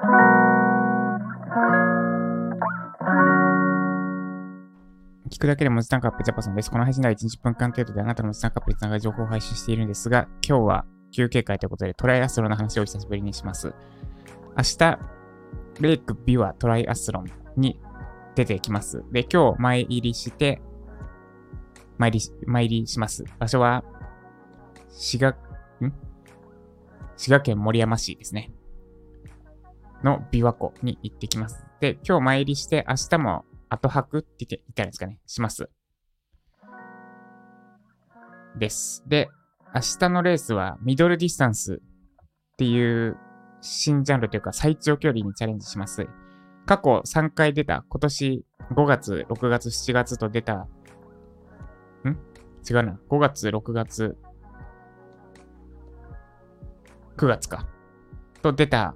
聞くだけで文字単価アップジャパソンです。この配信では1、20分間程度であなたの文字単価アップにつながる情報を配信しているんですが、今日は休憩会ということでトライアスロンの話を久しぶりにします。明日、レイクビュアトライアスロンに出てきます。で、今日前入りして、参り、参りします。場所は、滋賀、ん？滋賀県森山市ですね。の琵琶湖に行ってきます。で、今日参りして明日も後泊って言って、言ったらいいんですかね。します。です。で、明日のレースはミドルディスタンスっていう新ジャンルというか最長距離にチャレンジします。過去3回出た、今年5月、6月、7月と出た、ん？違うな。5月、6月、9月か。と出た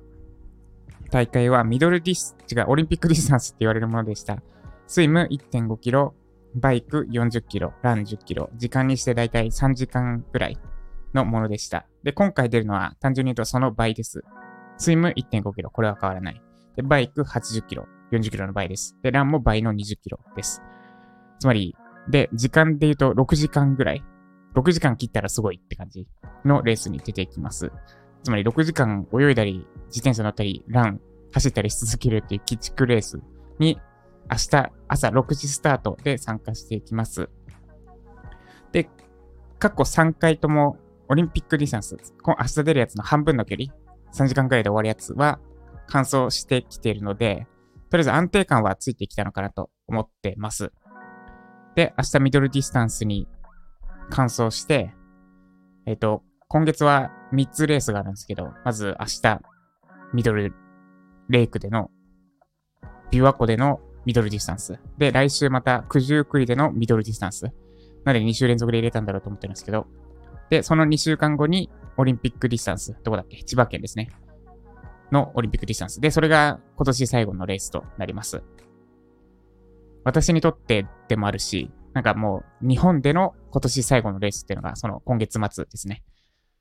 大会はミドルディス、違う、オリンピックディスタンスって言われるものでした。スイム1.5キロ、バイク40キロ、ラン10キロ、時間にしてだいたい3時間くらいのものでした。で、今回出るのは単純に言うとその倍です。スイム1.5キロ、これは変わらない。で、バイク80キロ、40キロの倍です。で、ランも倍の20キロです。つまり、で、時間で言うと6時間ぐらい。6時間切ったらすごいって感じのレースに出ていきます。つまり6時間泳いだり、自転車乗ったり、ラン、走ったりし続けるっていう鬼畜レースに明日朝6時スタートで参加していきます。で、過去3回ともオリンピックディスタンス、明日出るやつの半分の距離、3時間くらいで終わるやつは完走してきているので、とりあえず安定感はついてきたのかなと思ってます。で、明日ミドルディスタンスに完走して、えっ、ー、と、今月は3つレースがあるんですけど、まず明日、ミドルレイクでの、琵琶湖でのミドルディスタンス。で、来週また九十九里でのミドルディスタンス。なので2週連続で入れたんだろうと思ってるんですけど。で、その2週間後にオリンピックディスタンス。どこだっけ？千葉県ですね。のオリンピックディスタンス。で、それが今年最後のレースとなります。私にとってでもあるし、なんかもう日本での今年最後のレースっていうのがその今月末ですね。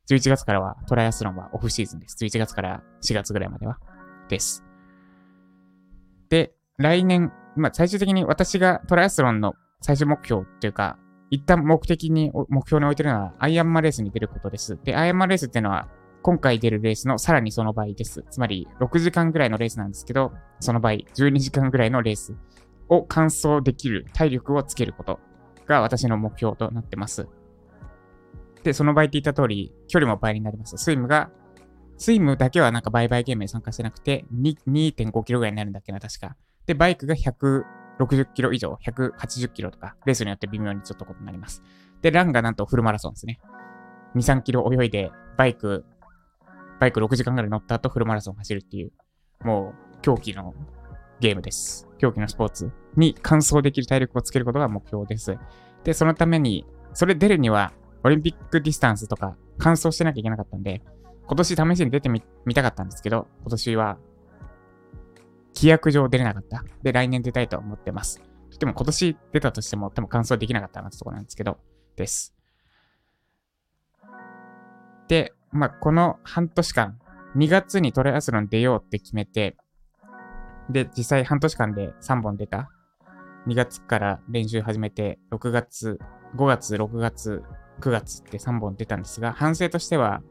11月からはトライアスロンはオフシーズンです。11月から4月ぐらいまでは。です。で、来年、まあ、最終的に私がトライアスロンの最終目標っていうか、一旦目的に、目標に置いてるのは、アイアンマレースに出ることです。で、アイアンマレースっていうのは、今回出るレースのさらにその倍です。つまり、6時間ぐらいのレースなんですけど、その倍、12時間ぐらいのレースを完走できる体力をつけることが私の目標となってます。で、その倍って言った通り、距離も倍になります。スイムが、スイムだけはなんか倍々ゲームに参加してなくて、2.5キロぐらいになるんだっけな、確か。で、バイクが160キロ以上、180キロとか、レースによって微妙にちょっとことになります。で、ランがなんとフルマラソンですね。2、3キロ泳いで、バイク、バイク6時間ぐらい乗った後フルマラソン走るっていう、もう狂気のゲームです。狂気のスポーツに完走できる体力をつけることが目標です。で、そのために、それ出るには、オリンピックディスタンスとか、完走してなきゃいけなかったんで、今年試しに出てみ、見たかったんですけど、今年は規約上出れなかった。で、来年出たいと思ってます。でも今年出たとしても多分完走できなかったなってところなんですけど、です。で、まあ、この半年間、2月にトライアスロン出ようって決めて、で、実際半年間で3本出た。2月から練習始めて、6月、5月、6月、9月って3本出たんですが、反省としては、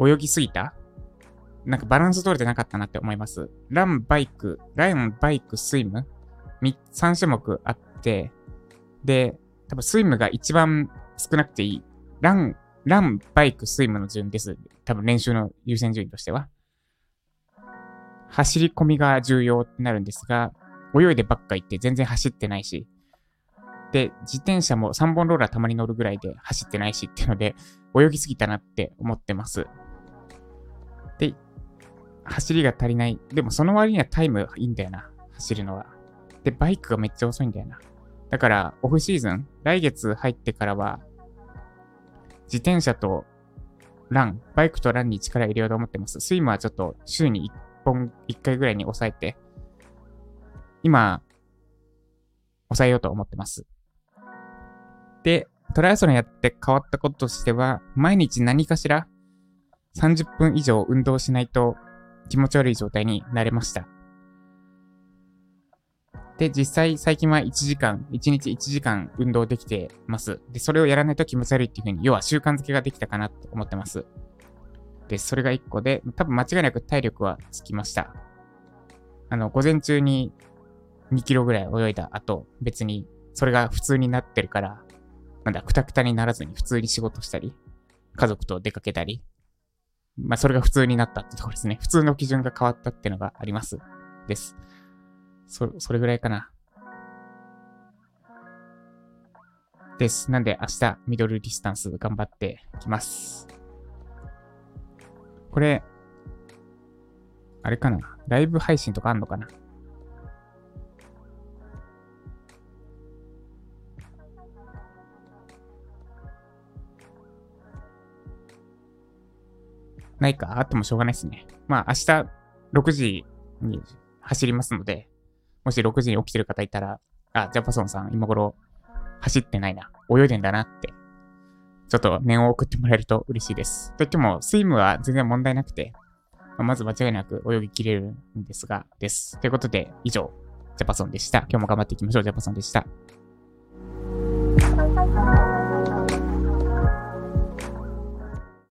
泳ぎすぎた？なんかバランス取れてなかったなって思います。ラン、バイク、ライン、バイク、スイム、3種目あって、で、多分スイムが一番少なくていい。ラン、ラン、バイク、スイムの順です。多分練習の優先順位としては。走り込みが重要になるんですが、泳いでばっか行って全然走ってないし、で、自転車も3本ローラーたまに乗るぐらいで走ってないしっていうので、泳ぎすぎたなって思ってます。で、走りが足りない。でもその割にはタイムいいんだよな。走るのは。で、バイクがめっちゃ遅いんだよな。だから、オフシーズン、来月入ってからは、自転車とラン、バイクとランに力入れようと思ってます。スイムはちょっと週に1本、1回ぐらいに抑えて、今、抑えようと思ってます。で、トライアスロンやって変わったこととしては、毎日何かしら30分以上運動しないと気持ち悪い状態になれました。で、実際最近は1時間、1日1時間運動できてます。で、それをやらないと気持ち悪いっていう風に、要は習慣づけができたかなと思ってます。で、それが1個で、多分間違いなく体力はつきました。あの、午前中に2キロぐらい泳いだ後、別にそれが普通になってるから、なんだ、くたくたにならずに普通に仕事したり、家族と出かけたり、まあ、それが普通になったってところですね。普通の基準が変わったっていうのがあります。です。そ、それぐらいかな。です。なんで明日ミドルディスタンス頑張っていきます。これ、あれかなライブ配信とかあんのかなないかあってもしょうがないですね。まあ明日6時に走りますので、もし6時に起きてる方いたら、あ、ジャパソンさん今頃走ってないな。泳いでんだなって。ちょっと念を送ってもらえると嬉しいです。といっても、スイムは全然問題なくて、まず間違いなく泳ぎきれるんですが、です。ということで、以上、ジャパソンでした。今日も頑張っていきましょう。ジャパソンでした。